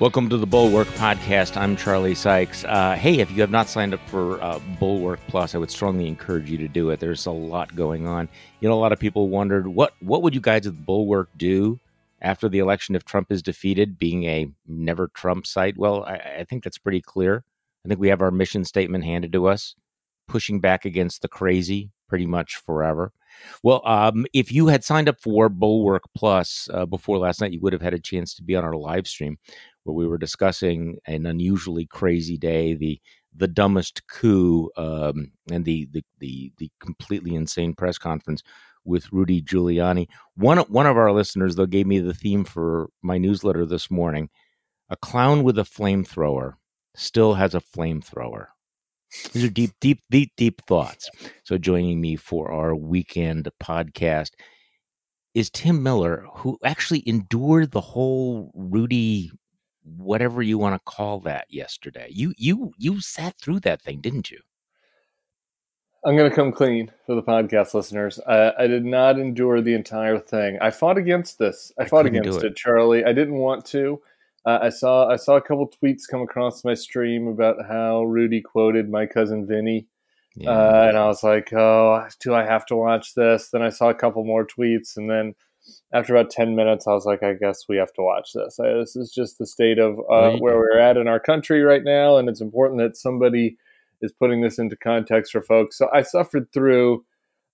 Welcome to the Bulwark Podcast. I'm Charlie Sykes. Uh, hey, if you have not signed up for uh, Bulwark Plus, I would strongly encourage you to do it. There's a lot going on. You know, a lot of people wondered what what would you guys at Bulwark do after the election if Trump is defeated, being a never Trump site. Well, I, I think that's pretty clear. I think we have our mission statement handed to us, pushing back against the crazy pretty much forever. Well, um, if you had signed up for Bulwark Plus uh, before last night, you would have had a chance to be on our live stream where we were discussing an unusually crazy day, the the dumbest coup, um, and the, the the the completely insane press conference with Rudy Giuliani. One one of our listeners though gave me the theme for my newsletter this morning. A clown with a flamethrower still has a flamethrower. These are deep, deep, deep, deep thoughts. So joining me for our weekend podcast is Tim Miller, who actually endured the whole Rudy whatever you want to call that yesterday. You you you sat through that thing, didn't you? I'm going to come clean for the podcast listeners. I, I, did not endure the entire thing. I fought against this. I, I fought against it. it. Charlie. I didn't want to. Uh, I saw I saw a couple tweets come across my stream about how Rudy quoted my cousin Vinny, yeah. uh, and I was like, "Oh, do I have to watch this?" Then I saw a couple more tweets, and then after about 10 minutes, I was like, I guess we have to watch this. I, this is just the state of uh, where we're at in our country right now. And it's important that somebody is putting this into context for folks. So I suffered through,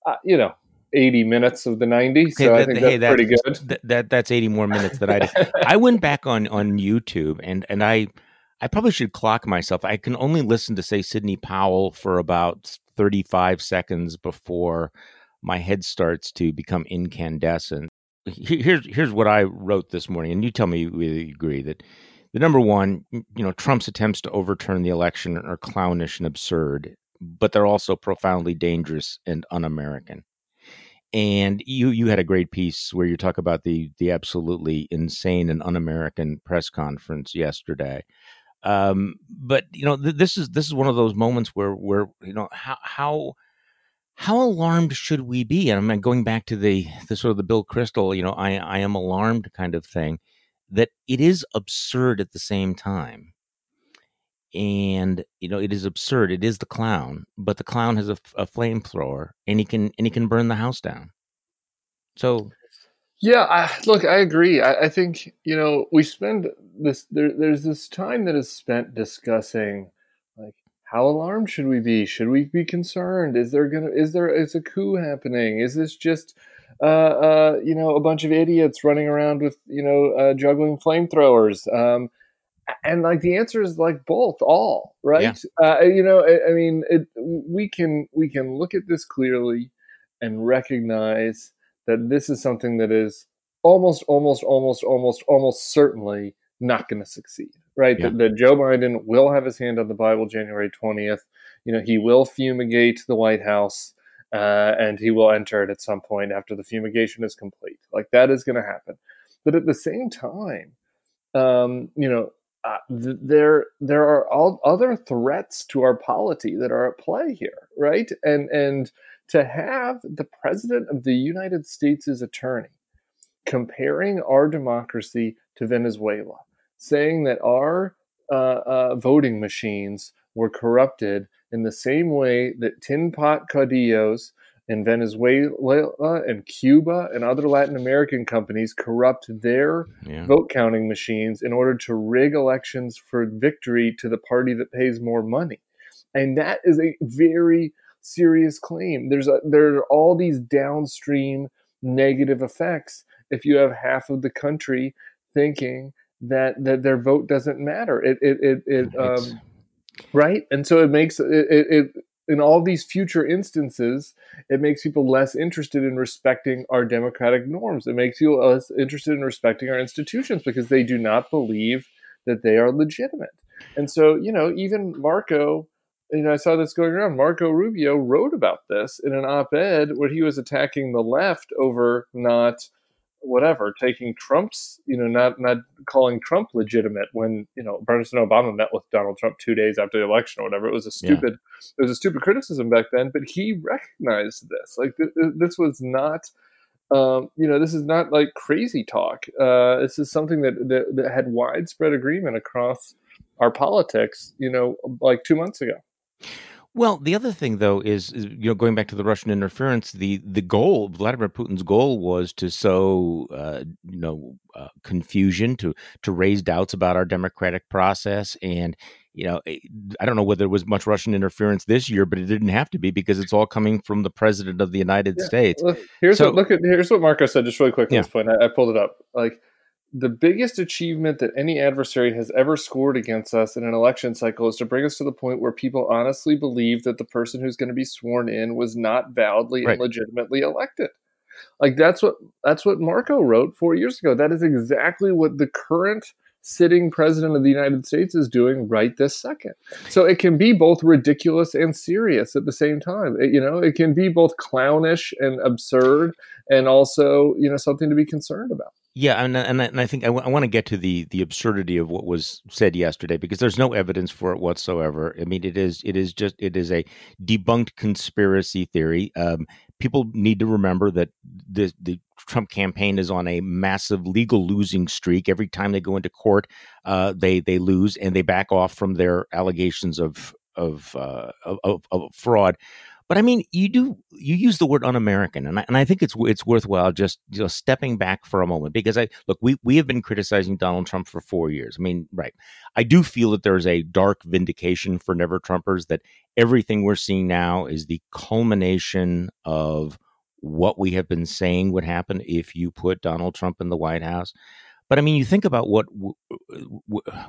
uh, you know, 80 minutes of the 90. So hey, I think hey, that's pretty good. That, that, That's 80 more minutes than I did. I went back on, on YouTube and, and I, I probably should clock myself. I can only listen to, say, Sidney Powell for about 35 seconds before my head starts to become incandescent here's here's what I wrote this morning, and you tell me you agree that the number one, you know, Trump's attempts to overturn the election are clownish and absurd, but they're also profoundly dangerous and un-American. And you you had a great piece where you talk about the the absolutely insane and un-American press conference yesterday. Um, but you know, th- this is this is one of those moments where where you know how how how alarmed should we be? And I'm going back to the the sort of the Bill Kristol, you know, I I am alarmed kind of thing, that it is absurd at the same time. And you know, it is absurd. It is the clown, but the clown has a, a flamethrower, and he can and he can burn the house down. So, yeah, I, look, I agree. I, I, think you know we spend this. There, there's this time that is spent discussing like how alarmed should we be? Should we be concerned? Is there gonna is there is a coup happening? Is this just uh, uh, you know a bunch of idiots running around with you know uh, juggling flamethrowers? Um, and like the answer is like both, all right. Yeah. Uh, you know, I, I mean, it, we can we can look at this clearly and recognize that this is something that is almost, almost, almost, almost, almost certainly not going to succeed right? Yeah. That, that Joe Biden will have his hand on the Bible January 20th. You know, he will fumigate the White House uh, and he will enter it at some point after the fumigation is complete. Like that is going to happen. But at the same time, um, you know, uh, th- there there are all other threats to our polity that are at play here, right? And and to have the president of the United States' attorney comparing our democracy to Venezuela saying that our uh, uh, voting machines were corrupted in the same way that tin pot caudillos in Venezuela and Cuba and other Latin American companies corrupt their yeah. vote counting machines in order to rig elections for victory to the party that pays more money. And that is a very serious claim. There's a, there are all these downstream negative effects if you have half of the country thinking that that their vote doesn't matter. It it it, it um, right, and so it makes it, it, it in all these future instances, it makes people less interested in respecting our democratic norms. It makes you less interested in respecting our institutions because they do not believe that they are legitimate. And so, you know, even Marco, you know, I saw this going around. Marco Rubio wrote about this in an op ed where he was attacking the left over not whatever, taking Trump's, you know, not not calling Trump legitimate when you know President Obama met with Donald Trump two days after the election or whatever. It was a stupid, yeah. it was a stupid criticism back then, but he recognized this. Like th- this was not um, you know, this is not like crazy talk. Uh, this is something that, that, that had widespread agreement across our politics. You know, like two months ago. Well, the other thing, though, is, is, you know going back to the Russian interference. The the goal, Vladimir Putin's goal, was to sow uh, you know uh, confusion, to to raise doubts about our democratic process, and you know eh, I don't know whether there was much Russian interference this year, but it didn't have to be because it's all coming from the president of the United yeah. States. Look, here's so, what look at here's what Marco said just really quick at yeah. this point. I, I pulled it up like the biggest achievement that any adversary has ever scored against us in an election cycle is to bring us to the point where people honestly believe that the person who's going to be sworn in was not validly right. and legitimately elected. Like that's what that's what Marco wrote 4 years ago. That is exactly what the current sitting president of the United States is doing right this second. So it can be both ridiculous and serious at the same time. It, you know, it can be both clownish and absurd and also, you know, something to be concerned about. Yeah, and and, and I think I, w- I want to get to the the absurdity of what was said yesterday because there's no evidence for it whatsoever. I mean, it is it is just it is a debunked conspiracy theory. Um, people need to remember that the the Trump campaign is on a massive legal losing streak. Every time they go into court, uh, they they lose and they back off from their allegations of of, uh, of, of fraud. But I mean, you do you use the word un-American, and I, and I think it's it's worthwhile just you know, stepping back for a moment because I look we we have been criticizing Donald Trump for four years. I mean, right? I do feel that there's a dark vindication for never Trumpers that everything we're seeing now is the culmination of what we have been saying would happen if you put Donald Trump in the White House. But I mean, you think about what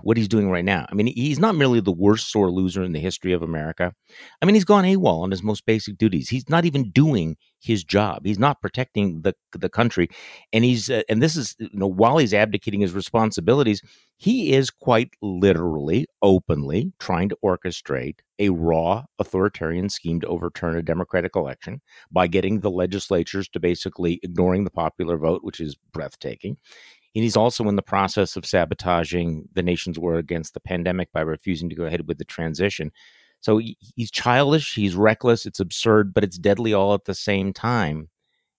what he's doing right now. I mean, he's not merely the worst sore loser in the history of America. I mean, he's gone AWOL on his most basic duties. He's not even doing his job. He's not protecting the the country, and he's uh, and this is you know while he's abdicating his responsibilities, he is quite literally, openly trying to orchestrate a raw authoritarian scheme to overturn a democratic election by getting the legislatures to basically ignoring the popular vote, which is breathtaking. And he's also in the process of sabotaging the nation's war against the pandemic by refusing to go ahead with the transition. So he's childish, he's reckless, it's absurd, but it's deadly all at the same time.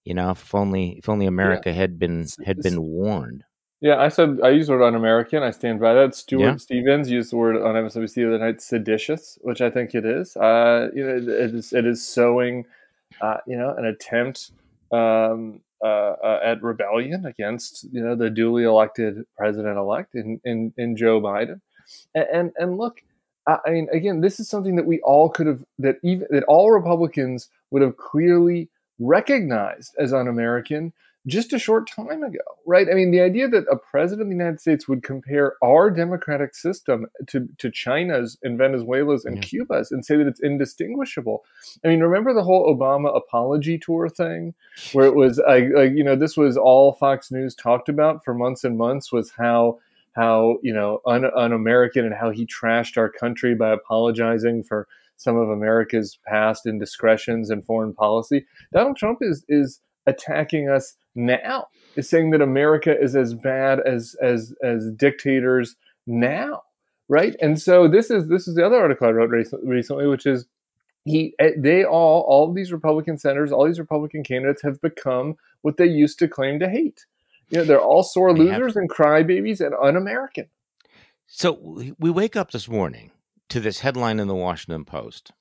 You know, if only if only America yeah. had been had been warned. Yeah, I said I used the word un-American. I stand by that. Stuart yeah. Stevens used the word on MSNBC the other night, seditious, which I think it is. Uh, you know, it is it is sowing, uh, you know, an attempt um, uh, uh, at rebellion against you know the duly elected president elect in, in in Joe Biden, and and, and look, I, I mean again, this is something that we all could have that even that all Republicans would have clearly recognized as un-American just a short time ago, right? I mean, the idea that a president of the United States would compare our democratic system to, to China's and Venezuela's and yeah. Cuba's and say that it's indistinguishable. I mean, remember the whole Obama apology tour thing, where it was like, like you know, this was all Fox News talked about for months and months was how how you know un, un-American and how he trashed our country by apologizing for some of America's past indiscretions in foreign policy. Donald Trump is is attacking us now is saying that America is as bad as as as dictators now, right? And so this is this is the other article I wrote recently, which is he eh, they all all these Republican senators, all these Republican candidates have become what they used to claim to hate. You know, they're all sore losers and crybabies and un-American. So we wake up this morning to this headline in the Washington Post.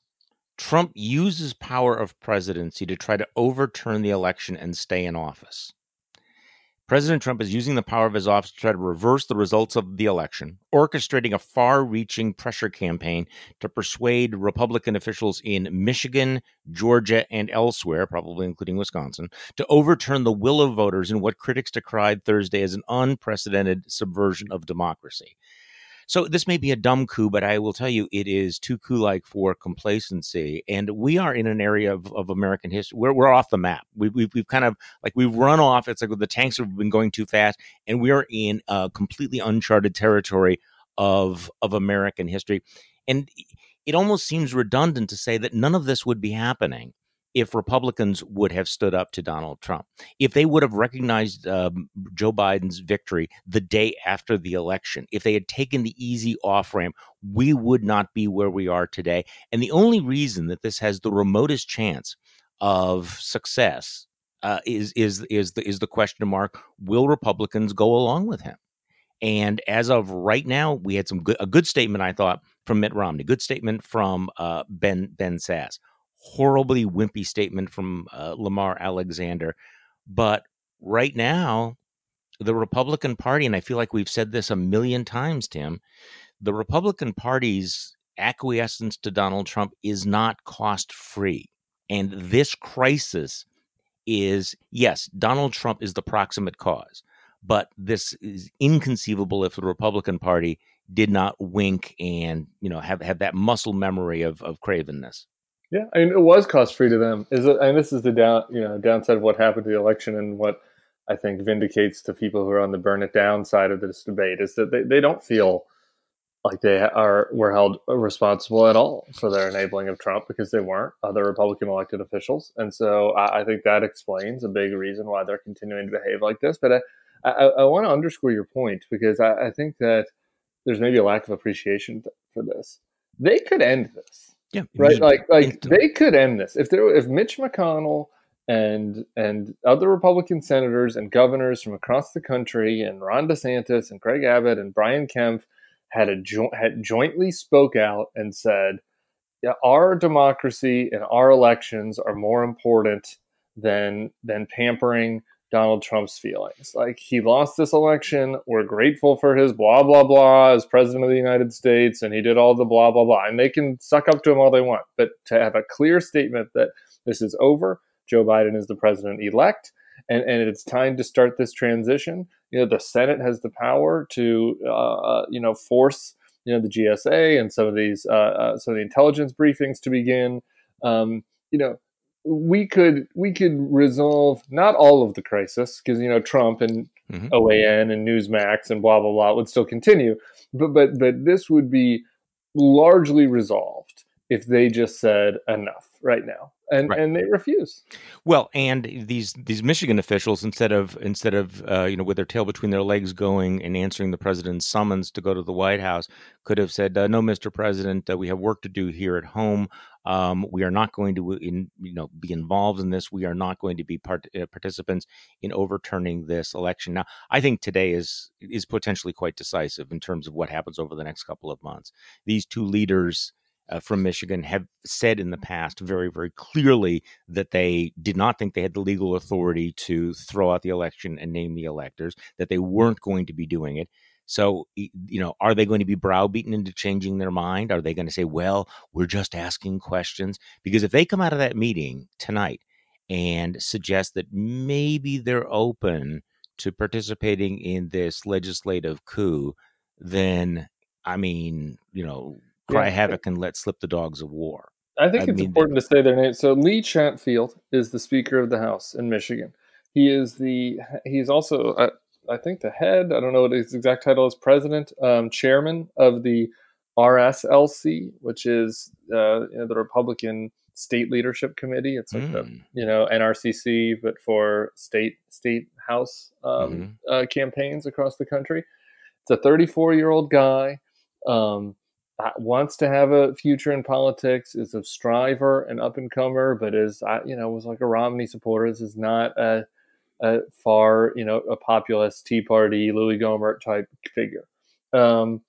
Trump uses power of presidency to try to overturn the election and stay in office. President Trump is using the power of his office to try to reverse the results of the election, orchestrating a far reaching pressure campaign to persuade Republican officials in Michigan, Georgia, and elsewhere, probably including Wisconsin, to overturn the will of voters in what critics decried Thursday as an unprecedented subversion of democracy. So this may be a dumb coup, but I will tell you it is too coup-like for complacency. And we are in an area of, of American history. We're, we're off the map. We, we've, we've kind of like we've run off. It's like the tanks have been going too fast, and we are in a completely uncharted territory of of American history. And it almost seems redundant to say that none of this would be happening if Republicans would have stood up to Donald Trump, if they would have recognized um, Joe Biden's victory the day after the election, if they had taken the easy off ramp, we would not be where we are today. And the only reason that this has the remotest chance of success uh, is is is the is the question mark. Will Republicans go along with him? And as of right now, we had some good, a good statement I thought from Mitt Romney, good statement from uh, Ben Ben Sasse, horribly wimpy statement from uh, Lamar Alexander. But right now, the Republican Party, and I feel like we've said this a million times, Tim, the Republican Party's acquiescence to Donald Trump is not cost free. And this crisis is yes, Donald Trump is the proximate cause, but this is inconceivable if the Republican Party did not wink and you know have have that muscle memory of of cravenness. Yeah, I mean it was cost free to them. Is it, and this is the down you know downside of what happened to the election and what I think vindicates to people who are on the burn it down side of this debate is that they, they don't feel like they are were held responsible at all for their enabling of Trump because they weren't other Republican elected officials, and so I, I think that explains a big reason why they're continuing to behave like this. But I, I, I want to underscore your point because I, I, think that there's maybe a lack of appreciation for this. They could end this, yeah, right? Like like they could end this if there if Mitch McConnell and and other Republican senators and governors from across the country and Ron DeSantis and Greg Abbott and Brian Kemp had a jo- had jointly spoke out and said, yeah, our democracy and our elections are more important than than pampering Donald Trump's feelings. Like he lost this election, we're grateful for his blah blah blah as president of the United States, and he did all the blah blah blah, and they can suck up to him all they want, but to have a clear statement that this is over, Joe Biden is the president elect, and, and it's time to start this transition. You know, the Senate has the power to, uh, uh you know, force you know the GSA and some of these uh, uh, some of the intelligence briefings to begin. Um, you know, we could we could resolve not all of the crisis because you know Trump and mm-hmm. OAN and Newsmax and blah blah blah would still continue, but but but this would be largely resolved if they just said enough right now and right. and they refuse. Well, and these these Michigan officials instead of instead of uh, you know with their tail between their legs going and answering the president's summons to go to the White House could have said, uh, "No, Mr. President, uh, we have work to do here at home. Um, we are not going to in, you know be involved in this. We are not going to be part, uh, participants in overturning this election." Now, I think today is is potentially quite decisive in terms of what happens over the next couple of months. These two leaders uh, from Michigan have said in the past very, very clearly that they did not think they had the legal authority to throw out the election and name the electors, that they weren't going to be doing it. So, you know, are they going to be browbeaten into changing their mind? Are they going to say, well, we're just asking questions? Because if they come out of that meeting tonight and suggest that maybe they're open to participating in this legislative coup, then I mean, you know, cry yeah. havoc and let slip the dogs of war. I think I it's important to say their name. So Lee Chatfield is the Speaker of the House in Michigan. He is the he's also I, I think the head. I don't know what his exact title is. President, um, chairman of the RSLC, which is uh, you know, the Republican State Leadership Committee. It's like mm. the you know NRCC, but for state state house um, mm-hmm. uh, campaigns across the country. It's a 34 year old guy. Um, wants to have a future in politics, is a striver, and up and comer, but is you know was like a Romney supporter. This is not a, a far you know a populist Tea Party Louis Gohmert type figure. Um,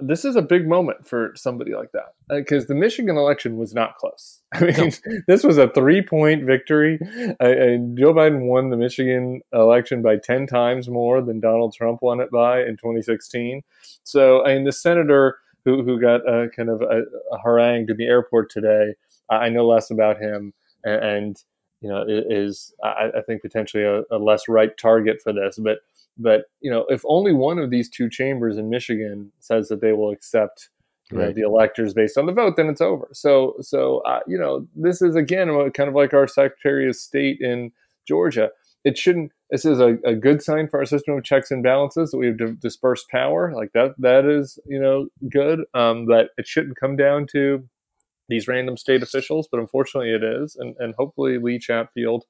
this is a big moment for somebody like that because uh, the Michigan election was not close. I mean, no. this was a three point victory. Joe Biden won the Michigan election by 10 times more than Donald Trump won it by in 2016. So, I mean, the senator who who got uh, kind of a, a harangued in the airport today. I know less about him, and, and you know is I, I think potentially a, a, less right target for this. But but you know if only one of these two chambers in Michigan says that they will accept you right. know, the electors based on the vote, then it's over. So so uh, you know this is again kind of like our Secretary of State in Georgia. It shouldn't this is a, a good sign for our system of checks and balances that we've di- dispersed power. Like that, that is you know good. Um, but it shouldn't come down to these random state officials, but unfortunately it is. And and hopefully Lee Chatfield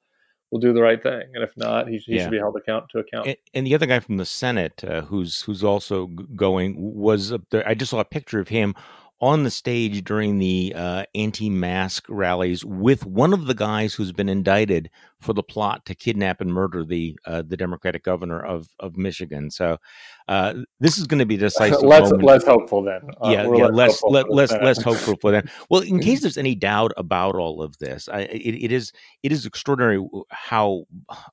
will do the right thing. And if not, he, he yeah. should be held account to account. And, and the other guy from the Senate, uh, who's who's also going, was there. I just saw a picture of him on the stage during the uh, anti-mask rallies with one of the guys who's been indicted for the plot to kidnap and murder the uh, the Democratic governor of of Michigan. So uh, this is going to be decisive. less less hopeful then. Uh, yeah, yeah, less less less, less hopeful for them. Well, in case there's any doubt about all of this, I, it, it is it is extraordinary how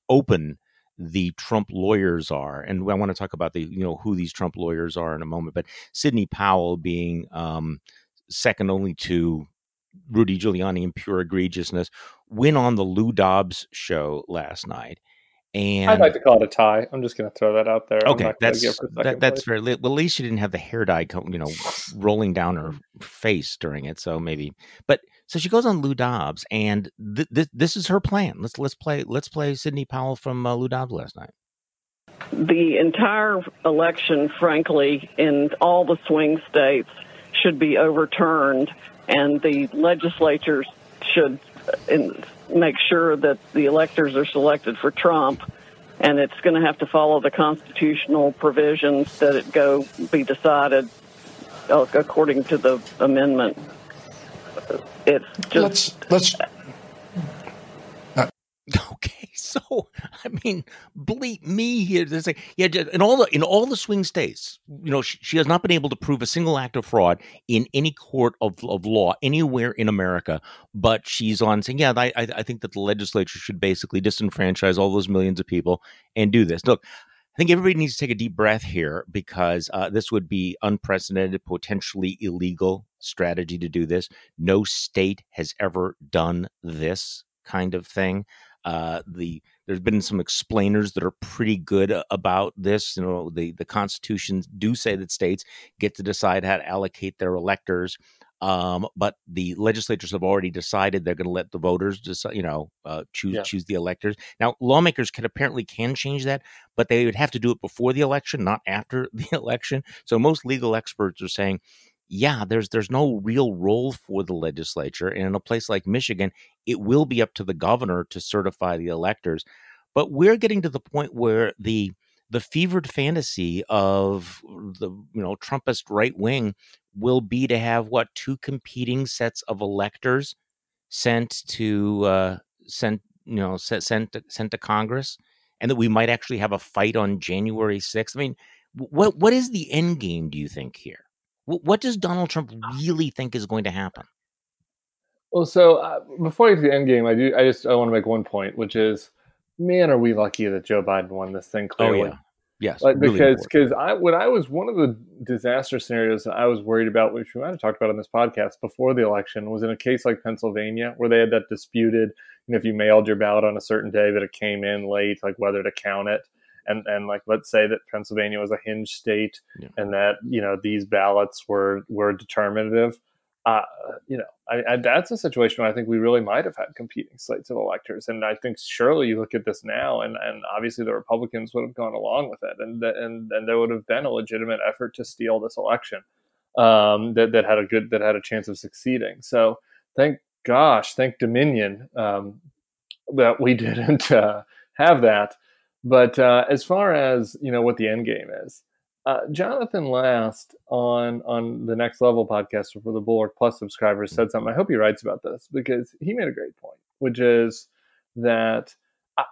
open the Trump lawyers are, and I want to talk about the you know who these Trump lawyers are in a moment. But Sidney Powell being um, second only to Rudy Giuliani in pure egregiousness, went on the Lou Dobbs show last night. And I'd like to call it a tie. I'm just going to throw that out there. Okay, that's that, that's fair. Well, at least she didn't have the hair dye, you know, rolling down her face during it. So maybe, but so she goes on Lou Dobbs, and th- th- this is her plan. Let's let's play let's play Sidney Powell from uh, Lou Dobbs last night. The entire election, frankly, in all the swing states, should be overturned, and the legislatures should uh, make sure that the electors are selected for Trump. And it's going to have to follow the constitutional provisions that it go be decided uh, according to the amendment it's just let's let's. So I mean, bleep me here. There's like, yeah, in all the in all the swing states, you know, she, she, has not been able to prove a single act of fraud in any court of, of law anywhere in America. But she's on saying, yeah, I I think that the legislature should basically disenfranchise all those millions of people and do this. Look, I think everybody needs to take a deep breath here because uh, this would be unprecedented, potentially illegal strategy to do this. No state has ever done this kind of thing. Uh, the there's been some explainers that are pretty good about this. You know, the the constitutions do say that states get to decide how to allocate their electors. Um, but the legislatures have already decided they're going to let the voters decide, you know, uh, choose yeah. choose the electors. Now, lawmakers can apparently can change that, but they would have to do it before the election, not after the election. So most legal experts are saying, yeah, there's there's no real role for the legislature, and in a place like Michigan, it will be up to the governor to certify the electors. But we're getting to the point where the the fevered fantasy of the you know Trumpist right wing will be to have what two competing sets of electors sent to uh, sent you know sent sent to, sent to Congress, and that we might actually have a fight on January sixth. I mean, what what is the end game? Do you think here? What, what does Donald Trump really think is going to happen? Well, so uh, before I get to the end game, I do I just I want to make one point, which is man, are we lucky that Joe Biden won this thing? Clearly, oh, yeah. Yes, like, because because I when I was one of the disaster scenarios that I was worried about, which we might have talked about on this podcast before the election, was in a case like Pennsylvania where they had that disputed. You know, if you mailed your ballot on a certain day, but it came in late, like whether to count it, and and like let's say that Pennsylvania was a hinge state, yeah. and that you know these ballots were were determinative uh, you know, I, I, that's a situation where I think we really might have had competing slates of electors. And I think surely you look at this now, and, and obviously the Republicans would have gone along with it, and and and there would have been a legitimate effort to steal this election um, that that had a good that had a chance of succeeding. So thank gosh, thank Dominion um, that we didn't uh, have that. But uh, as far as you know, what the end game is, uh, Jonathan Last on on the Next Level podcast for the Bulwark Plus subscribers said something. I hope he writes about this because he made a great point, which is that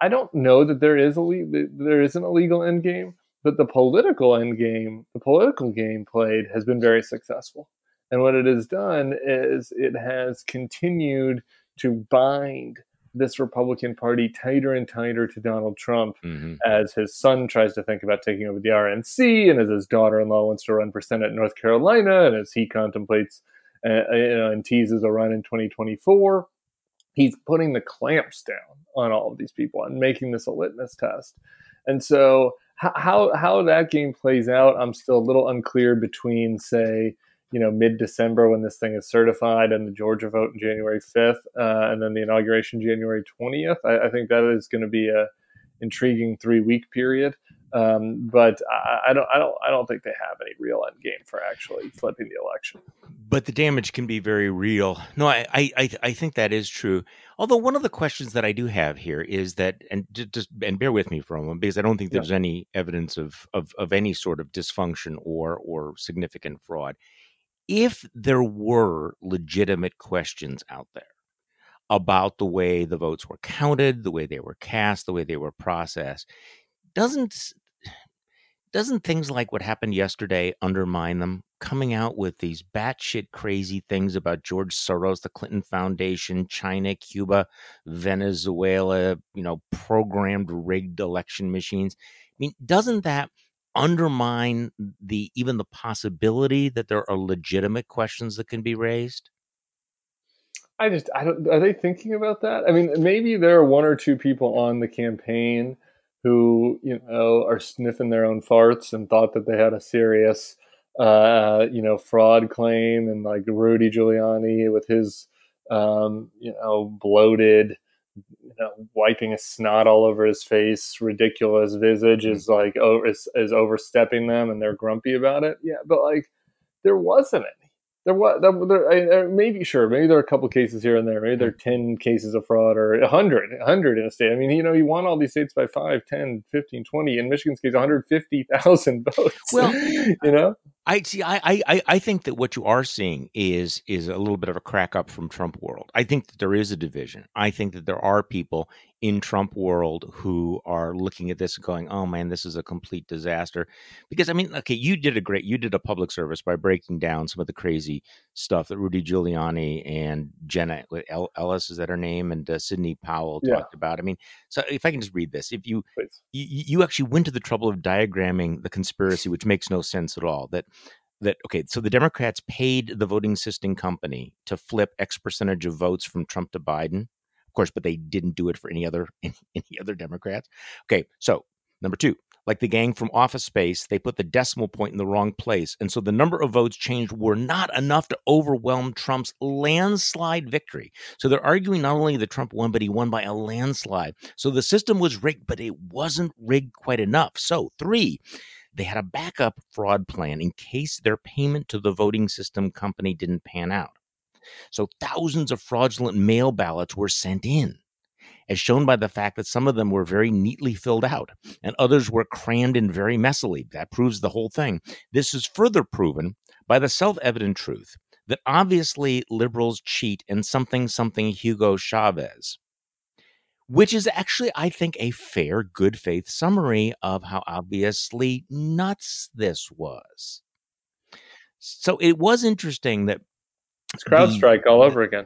I don't know that there is a there is an illegal end game, but the political end game, the political game played has been very successful. And what it has done is it has continued to bind this Republican Party tighter and tighter to Donald Trump mm-hmm. as his son tries to think about taking over the RNC, and as his daughter-in-law wants to run for Senate in North Carolina, and as he contemplates uh, uh and teases a run in 2024. He's putting the clamps down on all of these people and making this a litmus test. And so, how how that game plays out, I'm still a little unclear between, say, you know mid December when this thing is certified and the Georgia vote in January 5th uh, and then the inauguration January 20th. I, I think that is going to be a intriguing three week period. Um, but I, I, don't, I don't, I don't think they have any real end game for actually flipping the election. But the damage can be very real. No, I, I, I think that is true. Although one of the questions that I do have here is that, and just and bear with me for a moment because I don't think there's yeah. any evidence of, of of any sort of dysfunction or or significant fraud if there were legitimate questions out there about the way the votes were counted, the way they were cast, the way they were processed, doesn't doesn't things like what happened yesterday undermine them? Coming out with these batshit crazy things about George Soros, the Clinton Foundation, China, Cuba, Venezuela, you know, programmed rigged election machines. I mean, doesn't that undermine the even the possibility that there are legitimate questions that can be raised? I just I don't are they thinking about that? I mean, maybe there are one or two people on the campaign who, you know, are sniffing their own farts and thought that they had a serious uh, you know, fraud claim and like Rudy Giuliani with his um, you know, bloated wiping a snot all over his face, ridiculous visage hmm. is like oh, is, is overstepping them, and they're grumpy about it. Yeah, but like there wasn't any. There was there, there, maybe sure maybe there are a couple cases here and there maybe there are hmm. 10 cases of fraud or 100 100 in a state i mean you know you won all these states by 5 10 15 20 in michigan's case 150000 votes well you know I see. I, I I think that what you are seeing is is a little bit of a crack up from Trump world. I think that there is a division. I think that there are people in Trump world who are looking at this and going, "Oh man, this is a complete disaster." Because I mean, okay, you did a great, you did a public service by breaking down some of the crazy stuff that Rudy Giuliani and Jenna Ellis is that her name and uh, Sidney Powell yeah. talked about. I mean, so if I can just read this, if you, you you actually went to the trouble of diagramming the conspiracy, which makes no sense at all. That that okay so the democrats paid the voting system company to flip x percentage of votes from trump to biden course but they didn't do it for any other any, other democrats. Okay so number two like the gang from office space they put the decimal point in the wrong place and so the number of votes changed were not enough to overwhelm trump's landslide victory. So they're arguing not only that trump won but he won by a landslide. So the system was rigged but it wasn't rigged quite enough. So three they had a backup fraud plan in case their payment to the voting system company didn't pan out. So thousands of fraudulent mail ballots were sent in, as shown by the fact that some of them were very neatly filled out and others were crammed in very messily. That proves the whole thing. This is further proven by the self evident truth that obviously liberals cheat in something something Hugo Chavez which is actually, I think, a fair, good faith summary of how obviously nuts this was. So it was interesting that it's CrowdStrike all over again.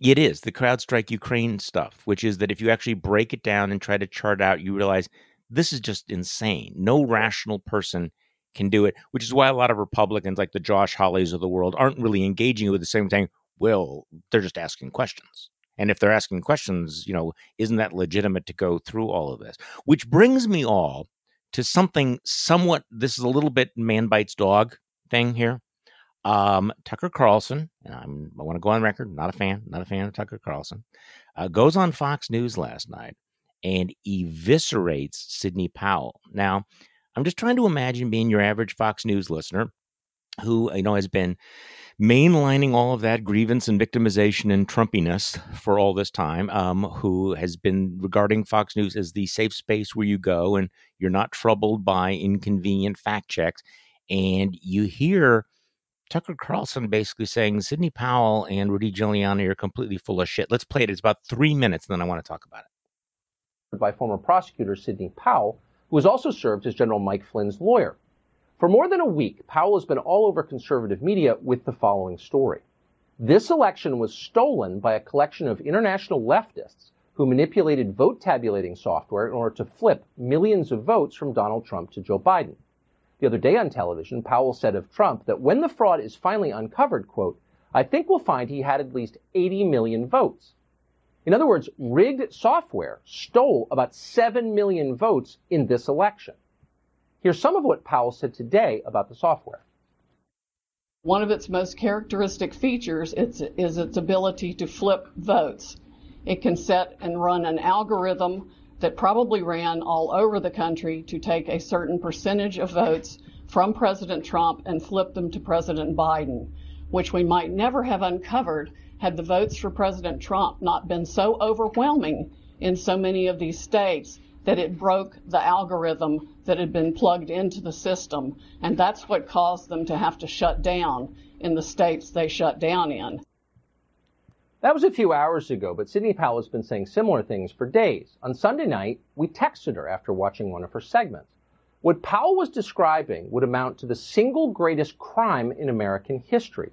It is the CrowdStrike Ukraine stuff, which is that if you actually break it down and try to chart out, you realize this is just insane. No rational person can do it, which is why a lot of Republicans, like the Josh Hawleys of the world, aren't really engaging with the same thing. Well, they're just asking questions. And if they're asking questions, you know, isn't that legitimate to go through all of this? Which brings me all to something somewhat, this is a little bit man bites dog thing here. Um, Tucker Carlson, and I'm, I want to go on record, not a fan, not a fan of Tucker Carlson, uh, goes on Fox News last night and eviscerates Sidney Powell. Now, I'm just trying to imagine being your average Fox News listener who, you know, has been mainlining all of that grievance and victimization and Trumpiness for all this time, um, who has been regarding Fox News as the safe space where you go and you're not troubled by inconvenient fact checks. And you hear Tucker Carlson basically saying Sidney Powell and Rudy Giuliani are completely full of shit. Let's play it. It's about three minutes, and then I want to talk about it. By former prosecutor Sidney Powell, who has also served as General Mike Flynn's lawyer. For more than a week, Powell has been all over conservative media with the following story. This election was stolen by a collection of international leftists who manipulated vote tabulating software in order to flip millions of votes from Donald Trump to Joe Biden. The other day on television, Powell said of Trump that when the fraud is finally uncovered, quote, I think we'll find he had at least 80 million votes. In other words, rigged software stole about 7 million votes in this election. Here's some of what Powell said today about the software. One of its most characteristic features is, is its ability to flip votes. It can set and run an algorithm that probably ran all over the country to take a certain percentage of votes from President Trump and flip them to President Biden, which we might never have uncovered had the votes for President Trump not been so overwhelming in so many of these states that it broke the algorithm that had been plugged into the system, and that's what caused them to have to shut down in the states they shut down in. That was a few hours ago, but Sidney Powell has been saying similar things for days. On Sunday night, we texted her after watching one of her segments. What Powell was describing would amount to the single greatest crime in American history.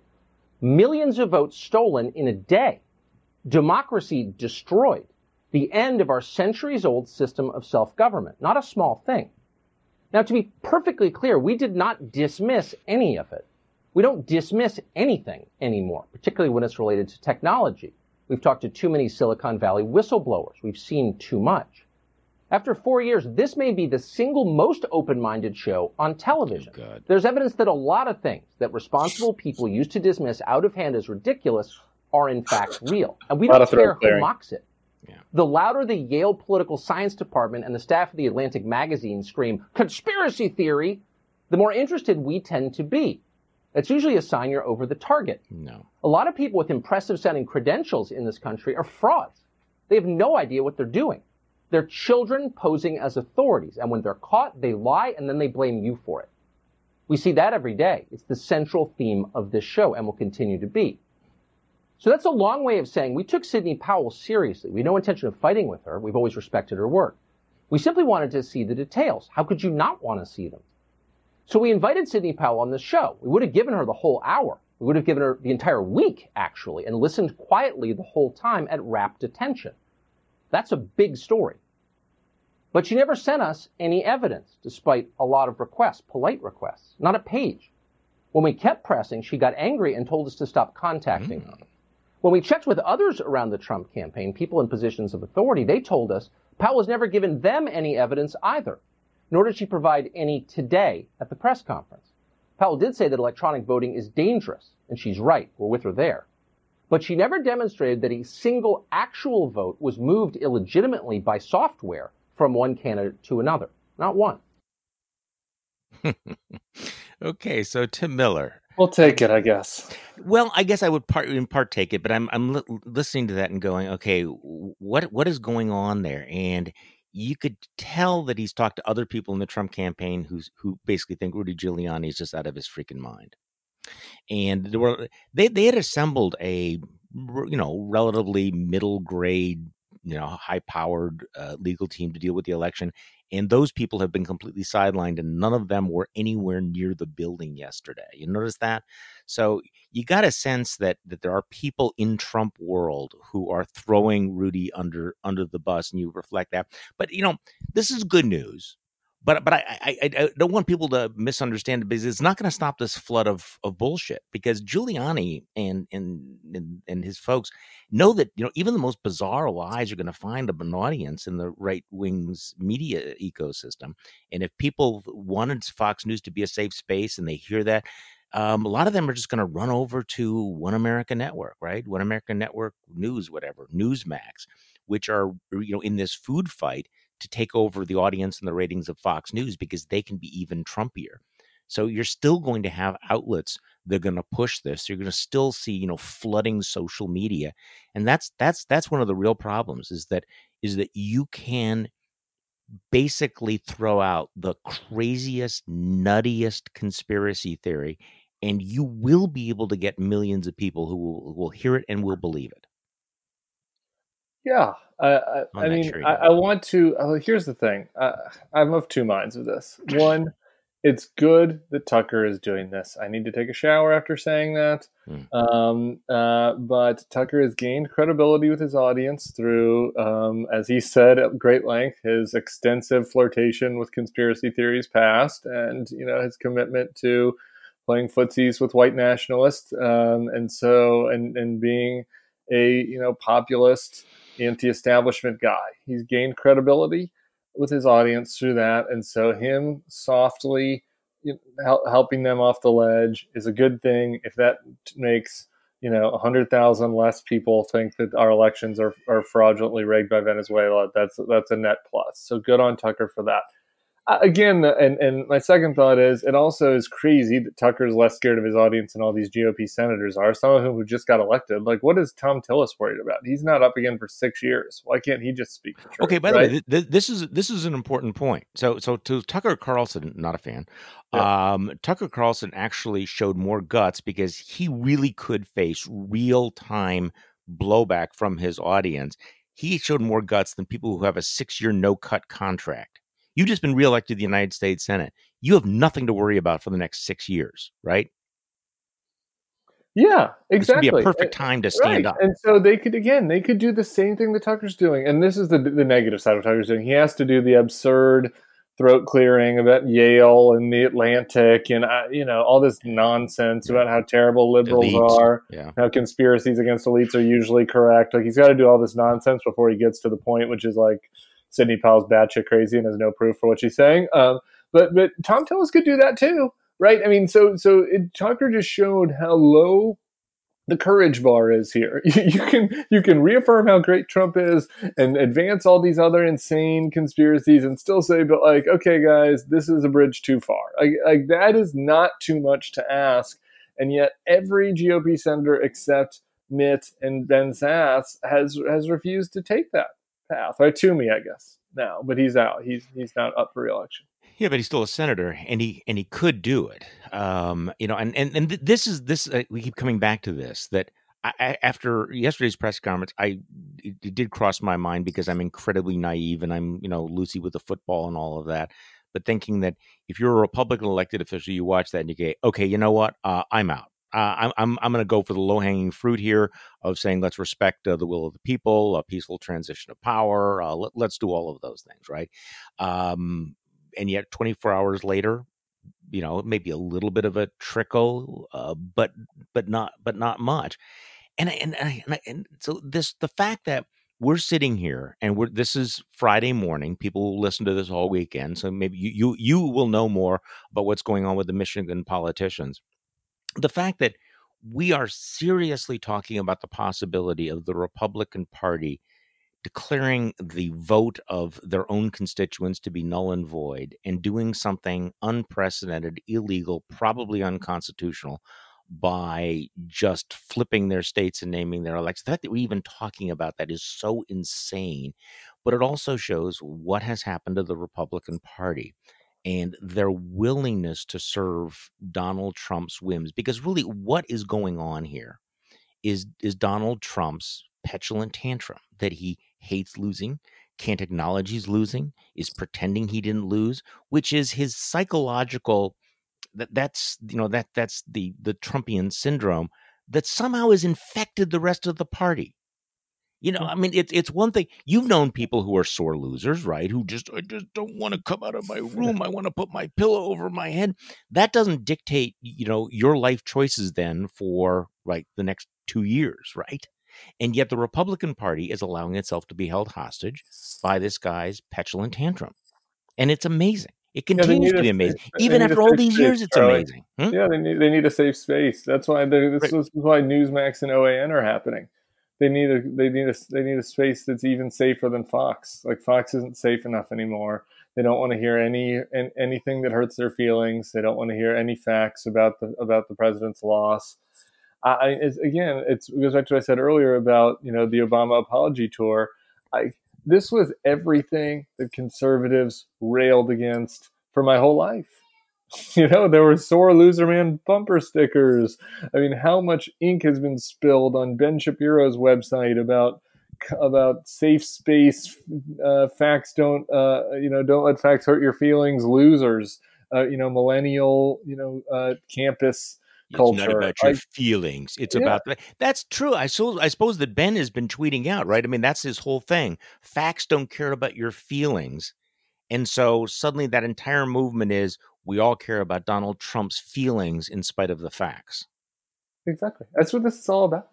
Millions of votes stolen in a day. Democracy destroyed. The end of our centuries old system of self government. Not a small thing. Now, to be perfectly clear, we did not dismiss any of it. We don't dismiss anything anymore, particularly when it's related to technology. We've talked to too many Silicon Valley whistleblowers. We've seen too much. After four years, this may be the single most open minded show on television. Oh, There's evidence that a lot of things that responsible people used to dismiss out of hand as ridiculous are in fact real. And we don't of throat care who mocks it. Yeah. The louder the Yale Political Science Department and the staff of the Atlantic magazine scream, conspiracy theory, the more interested we tend to be. That's usually a sign you're over the target. No. A lot of people with impressive sounding credentials in this country are frauds. They have no idea what they're doing. They're children posing as authorities, and when they're caught, they lie and then they blame you for it. We see that every day. It's the central theme of this show and will continue to be. So that's a long way of saying we took Sidney Powell seriously. We had no intention of fighting with her. We've always respected her work. We simply wanted to see the details. How could you not want to see them? So we invited Sidney Powell on the show. We would have given her the whole hour. We would have given her the entire week, actually, and listened quietly the whole time at rapt attention. That's a big story. But she never sent us any evidence, despite a lot of requests, polite requests, not a page. When we kept pressing, she got angry and told us to stop contacting hmm. her. When we checked with others around the Trump campaign, people in positions of authority, they told us Powell has never given them any evidence either, nor did she provide any today at the press conference. Powell did say that electronic voting is dangerous, and she's right. We're with her there. But she never demonstrated that a single actual vote was moved illegitimately by software from one candidate to another. Not one. Okay, so Tim Miller. We'll take it, I guess. Well, I guess I would part in part take it, but I'm I'm li- listening to that and going, okay, what what is going on there? And you could tell that he's talked to other people in the Trump campaign who's who basically think Rudy Giuliani is just out of his freaking mind. And there were they they had assembled a you know relatively middle grade you know high powered uh, legal team to deal with the election and those people have been completely sidelined and none of them were anywhere near the building yesterday you notice that? So you got a sense that that there are people in trump world who are throwing rudy under under the bus and you reflect that but you know this is good news but but I, I I don't want people to misunderstand it because it's not going to stop this flood of of bullshit. Because Giuliani and and and, and his folks know that you know even the most bizarre lies are going to find an audience in the right wing's media ecosystem. And if people wanted Fox News to be a safe space and they hear that, um, a lot of them are just going to run over to One America Network, right? One America Network News, whatever, Newsmax, which are you know in this food fight to take over the audience and the ratings of Fox News because they can be even Trumpier. So you're still going to have outlets that are going to push this. You're going to still see, you know, flooding social media, and that's that's that's one of the real problems is that is that you can basically throw out the craziest, nuttiest conspiracy theory, and you will be able to get millions of people who will, will hear it and will believe it. Yeah, I, I, I mean, tree. I, I want to. Uh, here's the thing. Uh, I'm of two minds with this. One, it's good that Tucker is doing this. I need to take a shower after saying that. Hmm. Um, uh, but Tucker has gained credibility with his audience through, um, as he said at great length, his extensive flirtation with conspiracy theories past, and you know his commitment to playing footsies with white nationalists, um, and so and and being a you know populist anti-establishment guy. He's gained credibility with his audience through that, and so him softly helping them off the ledge is a good thing. If that makes you know a hundred thousand less people think that our elections are, are fraudulently rigged by Venezuela, that's that's a net plus. So good on Tucker for that. Uh, again, and and my second thought is it also is crazy that Tucker's less scared of his audience than all these GOP senators are. Some of whom who just got elected. Like, what is Thom Tillis worried about? He's not up again for six years. Why can't he just speak? Truth, okay. By right? the way, th- this is this is an important point. So so to Tucker Carlson, not a fan. Yeah. Um, Tucker Carlson actually showed more guts because he really could face real time blowback from his audience. He showed more guts than people who have a six year no cut contract. You've just been reelected to the United States Senate. You have nothing to worry about for the next six years, right? Yeah, exactly. This would be a perfect time to stand right. up. And so they could again, they could do the same thing that Tucker's doing. And this is the the negative side of Tucker's doing. He has to do the absurd throat clearing about Yale and the Atlantic and uh, you know all this nonsense about how terrible liberals elites. are, yeah. how conspiracies against elites are usually correct. Like he's got to do all this nonsense before he gets to the point, which is like Sidney Powell's batshit crazy and has no proof for what she's saying. Um, but but Thom Tillis could do that too, right? I mean, so so it, Tucker just showed how low the courage bar is here. You can you can reaffirm how great Trump is and advance all these other insane conspiracies and still say, but like, okay, guys, this is a bridge too far. Like, like that is not too much to ask. And yet, every GOP senator except Mitt and Ben Sasse has has refused to take that path. Or Toomey, I guess now, but he's out. He's he's not up for reelection. Yeah, but he's still a senator, and he and he could do it. Um, you know, and and and this is this. Uh, we keep coming back to this that I, after yesterday's press conference, I it, it, did cross my mind because I'm incredibly naive and I'm you know Lucy with the football and all of that. But thinking that if you're a Republican elected official, you watch that and you go, okay, you know what, uh, I'm out. Uh, I'm I'm I'm going to go for the low hanging fruit here of saying let's respect uh, the will of the people, a peaceful transition of power. Uh, let, us do all of those things, right? Um, and yet 24 hours later you know maybe a little bit of a trickle uh, but but not but not much and and and, and so this the fact that we're sitting here and we're this is friday morning people will listen to this all weekend so maybe you you you will know more about what's going on with the michigan politicians the fact that we are seriously talking about the possibility of the republican party declaring the vote of their own constituents to be null and void and doing something unprecedented, illegal, probably unconstitutional by just flipping their states and naming their elections. The fact that we're even talking about that is so insane. But it also shows what has happened to the Republican Party and their willingness to serve Donald Trump's whims. Because really, what is going on here is, is Donald Trump's petulant tantrum that he hates losing, can't acknowledge he's losing, is pretending he didn't lose, which is his psychological that that's you know that that's the the Trumpian syndrome that somehow has infected the rest of the party. You know, I mean, it's it's one thing you've known people who are sore losers, right? Who just I just don't want to come out of my room. I want to put my pillow over my head. That doesn't dictate, you know, your life choices then for like the next two years, right? And yet the Republican Party is allowing itself to be held hostage by this guy's petulant tantrum. And it's amazing. It continues yeah, to be amazing. Even after all these space, years, it's Charlie. amazing. Hmm? Yeah, they need, they need a safe space. That's why this, right. is why Newsmax and OAN are happening. They need a they need a they need a space that's even safer than Fox. Like Fox isn't safe enough anymore. They don't want to hear any anything that hurts their feelings. They don't want to hear any facts about the about the president's loss. I, it's, again, it's, it goes back to what I said earlier about you know the Obama apology tour. I this was everything that conservatives railed against for my whole life. You know, there were sore loser man bumper stickers. I mean, how much ink has been spilled on Ben Shapiro's website about about safe space uh, facts don't uh, you know don't let facts hurt your feelings losers uh, you know millennial you know uh, campus culture. It's not about your I, feelings. It's yeah. about that's true. I I suppose that Ben has been tweeting out, right? I mean, that's his whole thing. Facts don't care about your feelings. And so suddenly that entire movement is we all care about Donald Trump's feelings in spite of the facts. Exactly. That's what this is all about.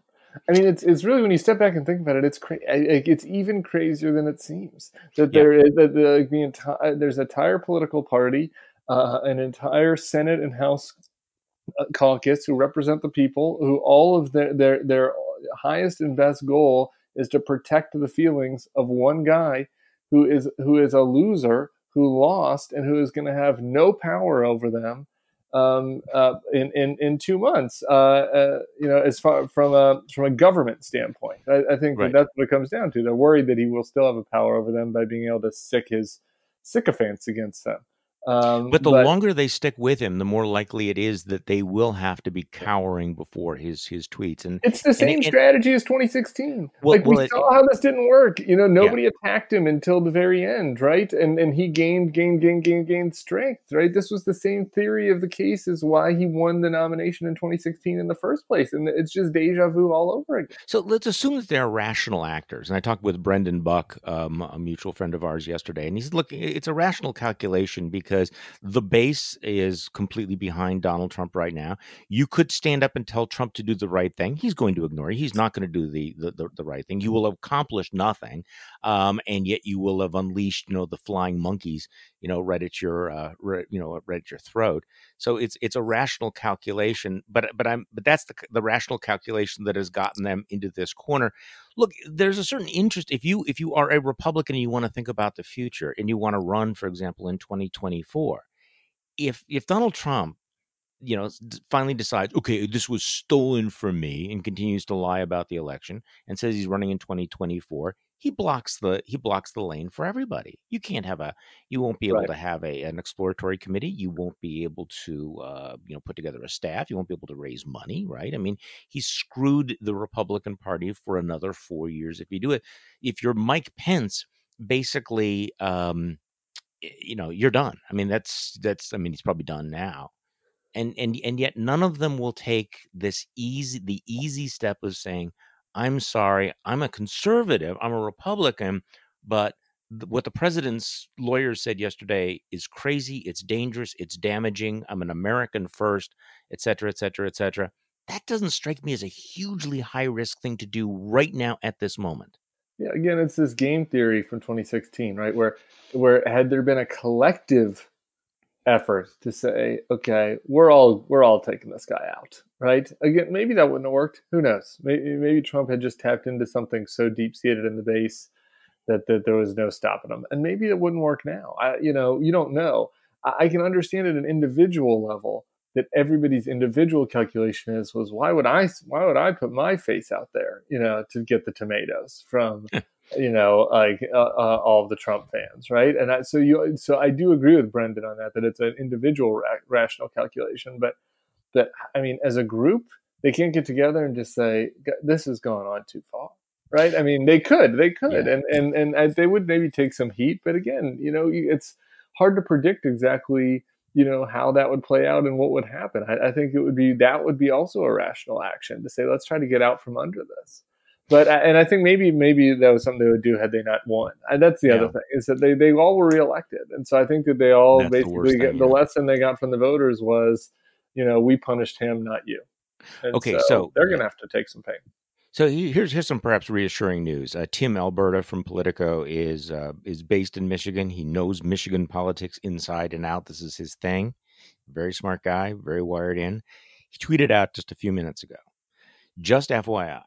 I mean, it's it's really when you step back and think about it, it's crazy. It's even crazier than it seems that yeah. there is that the, the entire there's a entire political party, uh, an entire Senate and House uh, caucus who represent the people, who all of their their their highest and best goal is to protect the feelings of one guy who is who is a loser who lost and who is going to have no power over them um, uh, in, in in two months. Uh, uh, you know, as far from a from a government standpoint, I, I think right. that that's what it comes down to. They're worried that he will still have a power over them by being able to sic his sycophants against them. Um, but the but, longer they stick with him, the more likely it is that they will have to be cowering before his his tweets. And it's the same and, strategy and, as 2016. Well, like we well, saw it, how this didn't work. You know, nobody yeah. attacked him until the very end, right? And and he gained, gained, gained, gained, gained strength, right? This was the same theory of the case as why he won the nomination in 2016 in the first place, and it's just deja vu all over again. So let's assume that they're rational actors. And I talked with Brendan Buck, um, a mutual friend of ours, yesterday, and he's looking. It's a rational calculation because because the base is completely behind Donald Trump right now. You could stand up and tell Trump to do the right thing. He's going to ignore you. He's not going to do the, the, the, the right thing. You will accomplish nothing. Um, and yet you will have unleashed, you know, the flying monkeys, you know, right at your, uh, right, you know, right at your throat. So it's, it's a rational calculation, but, but I'm, but that's the, the rational calculation that has gotten them into this corner. Look there's a certain interest if you if you are a republican and you want to think about the future and you want to run for example in 2024 if if donald trump you know finally decides okay this was stolen from me and continues to lie about the election and says he's running in 2024 he blocks the he blocks the lane for everybody. You can't have a you won't be able right. to have a an exploratory committee. You won't be able to uh, you know put together a staff. You won't be able to raise money, right? I mean, he screwed the Republican Party for another four years if you do it. If you're Mike Pence, basically, um, you know, you're done. I mean, that's that's I mean, he's probably done now. And and and yet none of them will take this easy the easy step of saying I'm sorry, I'm a conservative, I'm a Republican, but th- what the president's lawyers said yesterday is crazy, it's dangerous, it's damaging. I'm an American first, et cetera, et cetera, et cetera. That doesn't strike me as a hugely high risk thing to do right now at this moment. Yeah, again, it's this game theory from 2016, right? Where where had there been a collective effort to say, okay, we're all we're all taking this guy out, right? Again, maybe that wouldn't have worked. Who knows? Maybe, maybe Trump had just tapped into something so deep seated in the base that, that there was no stopping him, and maybe it wouldn't work now. I, you know, you don't know. I, I can understand at an individual level that everybody's individual calculation is was why would I why would I put my face out there, you know, to get the tomatoes from you know, like uh, uh, all of the Trump fans, right? And I, so you, so I do agree with Brendan on that that it's an individual ra- rational calculation, but that I mean, as a group, they can't get together and just say this has gone on too far, right? I mean, they could, they could, yeah. and and and I, they would maybe take some heat, but again, you know, it's hard to predict exactly you know how that would play out and what would happen I, I, think it would be that would be also a rational action to say let's try to get out from under this but uh, and I think maybe maybe that was something they would do had they not won. And that's the yeah. other thing is that they, they all were reelected, and so I think that they all that's basically the, get, thing, the lesson they got from the voters was, you know, we punished him, not you. And okay, so, so they're going to have to take some pain. So here's here's some perhaps reassuring news. Uh, Tim Alberta from Politico is uh, is based in Michigan. He knows Michigan politics inside and out. This is his thing. Very smart guy, very wired in. He tweeted out just a few minutes ago. Just FYI,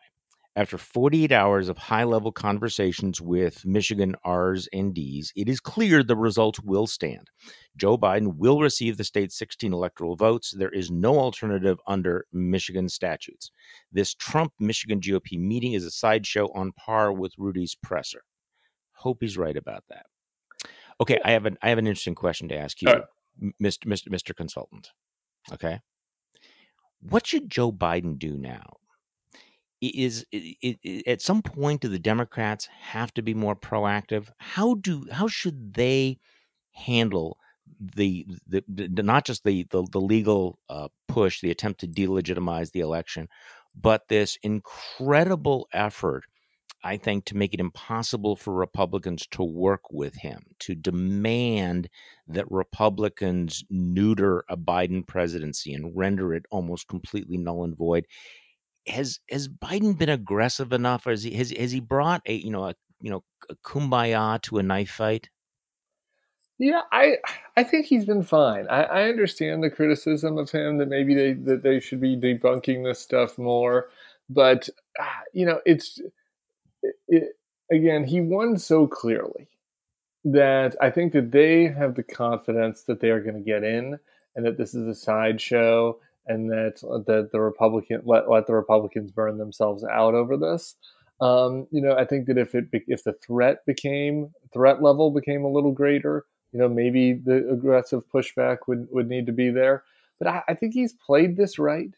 after 48 hours of high level conversations with Michigan R's and D's, it is clear the results will stand. Joe Biden will receive the state's 16 electoral votes. There is no alternative under Michigan statutes. This Trump Michigan GOP meeting is a sideshow on par with Rudy's presser. Hope he's right about that. Okay, I have an I have an interesting question to ask you, Mr. Mr. Mr. Consultant. Okay. What should Joe Biden do now? Is it, it, at some point do the Democrats have to be more proactive? How do how should they handle the the, the not just the the, the legal uh, push, the attempt to delegitimize the election, but this incredible effort, I think, to make it impossible for Republicans to work with him, to demand that Republicans neuter a Biden presidency and render it almost completely null and void has has Biden been aggressive enough? Or has he has, has he brought a you know a you know a kumbaya to a knife fight? Yeah, I I think he's been fine. I, I understand the criticism of him that maybe they that they should be debunking this stuff more, but ah, you know it's it, it, again he won so clearly that I think that they have the confidence that they are going to get in, and that this is a sideshow, and that that the Republican let let the Republicans burn themselves out over this. Um, you know, I think that if it if the threat became threat level became a little greater, you know, maybe the aggressive pushback would would need to be there. But I, I think he's played this right.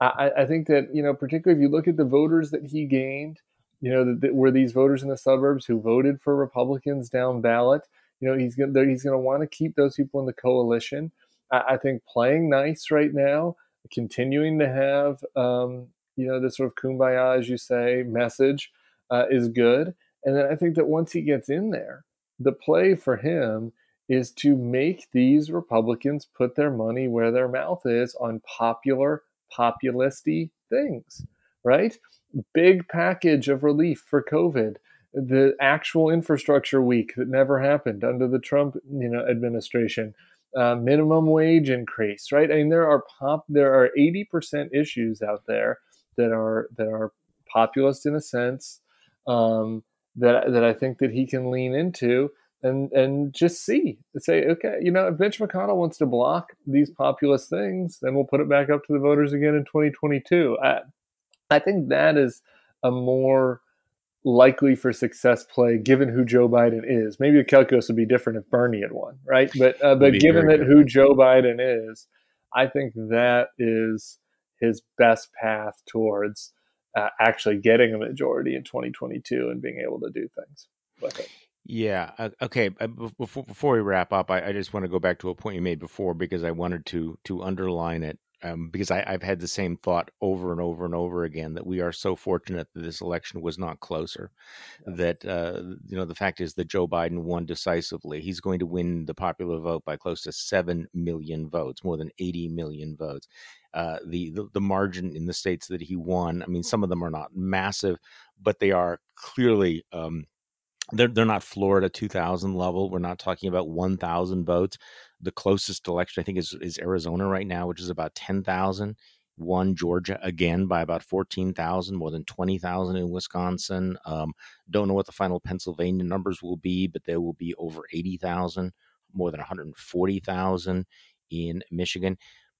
I, I, think that you know, particularly if you look at the voters that he gained, you know, that, that were these voters in the suburbs who voted for Republicans down ballot. You know, he's gonna he's gonna want to keep those people in the coalition. I, I think playing nice right now, continuing to have um, you know this sort of kumbaya, as you say, message uh, is good. And then I think that once he gets in there, the play for him is to make these Republicans put their money where their mouth is on popular, populisty things, right? Big package of relief for COVID, the actual infrastructure week that never happened under the Trump, you know, administration, uh, minimum wage increase, right? I mean, there are pop, there are eighty percent issues out there that are that are populist in a sense um, that that I think that he can lean into and and just see say okay you know if Mitch McConnell wants to block these populist things then we'll put it back up to the voters again in 2022 I I think that is a more likely for success play given who Joe Biden is maybe the calculus would be different if Bernie had won right but uh, but given that who Joe Biden is I think that is his best path towards uh, actually getting a majority in 2022 and being able to do things with it. Yeah. Uh, okay. Uh, before before we wrap up, I, I, just want to go back to a point you made before because I wanted to to underline it um, because I, have had the same thought over and over and over again that we are so fortunate that this election was not closer. Yeah. That uh, you know the fact is that Joe Biden won decisively. He's going to win the popular vote by close to seven million votes, more than eighty million votes. Uh, the, the, the margin in the states that he won. I mean, some of them are not massive, but they are clearly. Um, they're they're not Florida 2000 level. We're not talking about 1,000 votes. The closest election I think is is Arizona right now, which is about 10,000. Won Georgia again by about 14,000, more than 20,000 in Wisconsin. Um, don't know what the final Pennsylvania numbers will be, but they will be over 80,000, more than 140,000 in Michigan.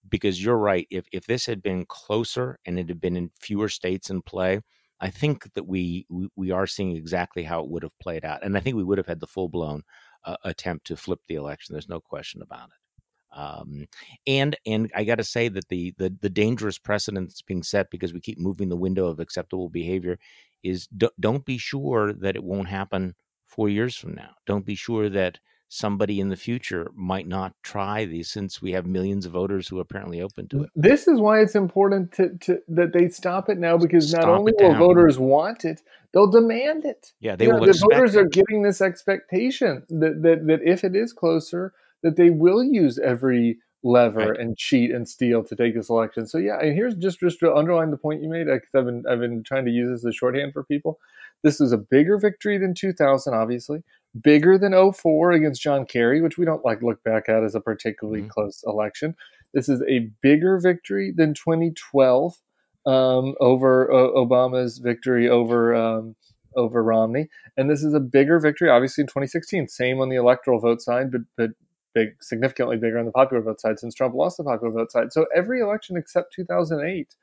Because you're right, if if this had been closer and it had been in fewer states in play, I think that we, we, we are seeing exactly how it would have played out, and I think we would have had the full blown uh, attempt to flip the election. There's no question about it. Um, and and I got to say that the, the the dangerous precedent that's being set because we keep moving the window of acceptable behavior is do, don't be sure that it won't happen four years from now. Don't be sure that somebody in the future might not try these since we have millions of voters who are apparently open to it. This is why it's important to, to that they stop it now because stop not only will voters want it, they'll demand it. Yeah, they you will. Know, the voters it. are getting this expectation that, that that if it is closer, that they will use every lever right. and cheat and steal to take this election. So yeah, and here's just just to underline the point you made because I've been I've been trying to use this as a shorthand for people. This is a bigger victory than 2000, obviously bigger than 04 against John Kerry, which we don't like look back at as a particularly mm-hmm. close election. This is a bigger victory than 2012 um, over uh, Obama's victory over um, over Romney, and this is a bigger victory, obviously in 2016. Same on the electoral vote side, but but big, significantly bigger on the popular vote side since Trump lost the popular vote side. So every election except 2008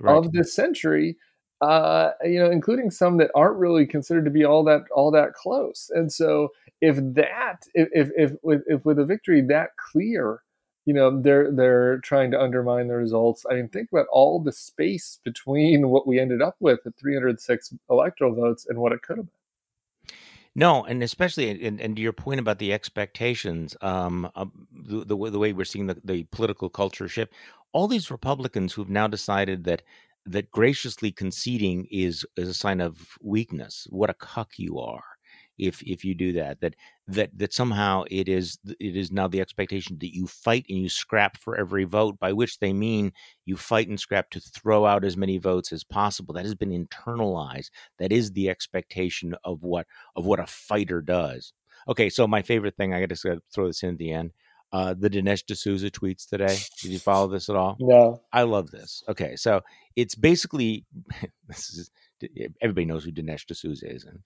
right. of this century uh, you know, including some that aren't really considered to be all that all that close. And so, if that, if if if with, if with a victory that clear, you know, they're they're trying to undermine the results. I mean, think about all the space between what we ended up with at 306 electoral votes and what it could have been. No, and especially and, and to your point about the expectations, um, uh, the, the, the way we're seeing the, the political culture shift, all these Republicans who've now decided that that graciously conceding is is a sign of weakness. What a cuck you are if if you do that. That that that somehow it is it is now the expectation that you fight and you scrap for every vote, by which they mean you fight and scrap to throw out as many votes as possible. That has been internalized. That is the expectation of what of what a fighter does. Okay, so my favorite thing I got to throw this in at the end uh, the Dinesh D'Souza tweets today. Did you follow this at all? No. I love this. Okay, so it's basically this is everybody knows who Dinesh D'Souza is, and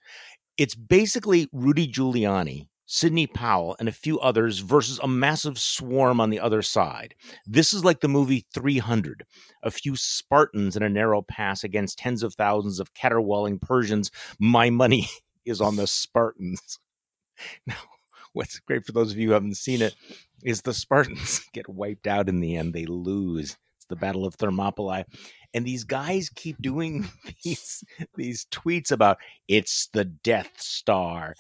it's basically Rudy Giuliani Sidney Powell, and a few others versus a massive swarm on the other side. This is like the movie 300 a few Spartans in a narrow pass against tens of thousands of caterwauling Persians. My money is on the Spartans. Now, what's great for those of you who haven't seen it is the Spartans get wiped out in the end. They lose. It's the Battle of Thermopylae. And these guys keep doing these these tweets about it's the Death Star.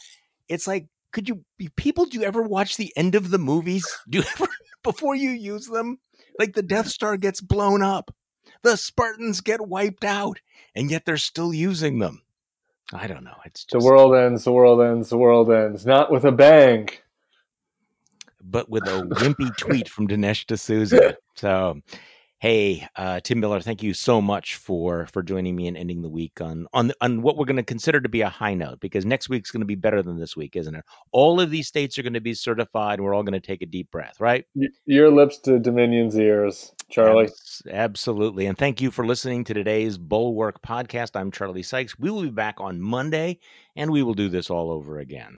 It's like, could you people do you ever watch the end of the movies? Do you ever before you use them? Like the Death Star gets blown up. The Spartans get wiped out, and yet they're still using them. I don't know. It's just, the world ends. The world ends. The world ends. Not with a bang, but with a wimpy tweet from Dinesh D'Souza. So, hey, uh, Tim Miller, thank you so much for for joining me and ending the week on on on what we're going to consider to be a high note because next week's going to be better than this week, isn't it? All of these states are going to be certified. And we're all going to take a deep breath, right? Your lips to Dominion's ears. Charlie. Absolutely. And thank you for listening to today's Bulwark podcast. I'm Charlie Sykes. We will be back on Monday and we will do this all over again.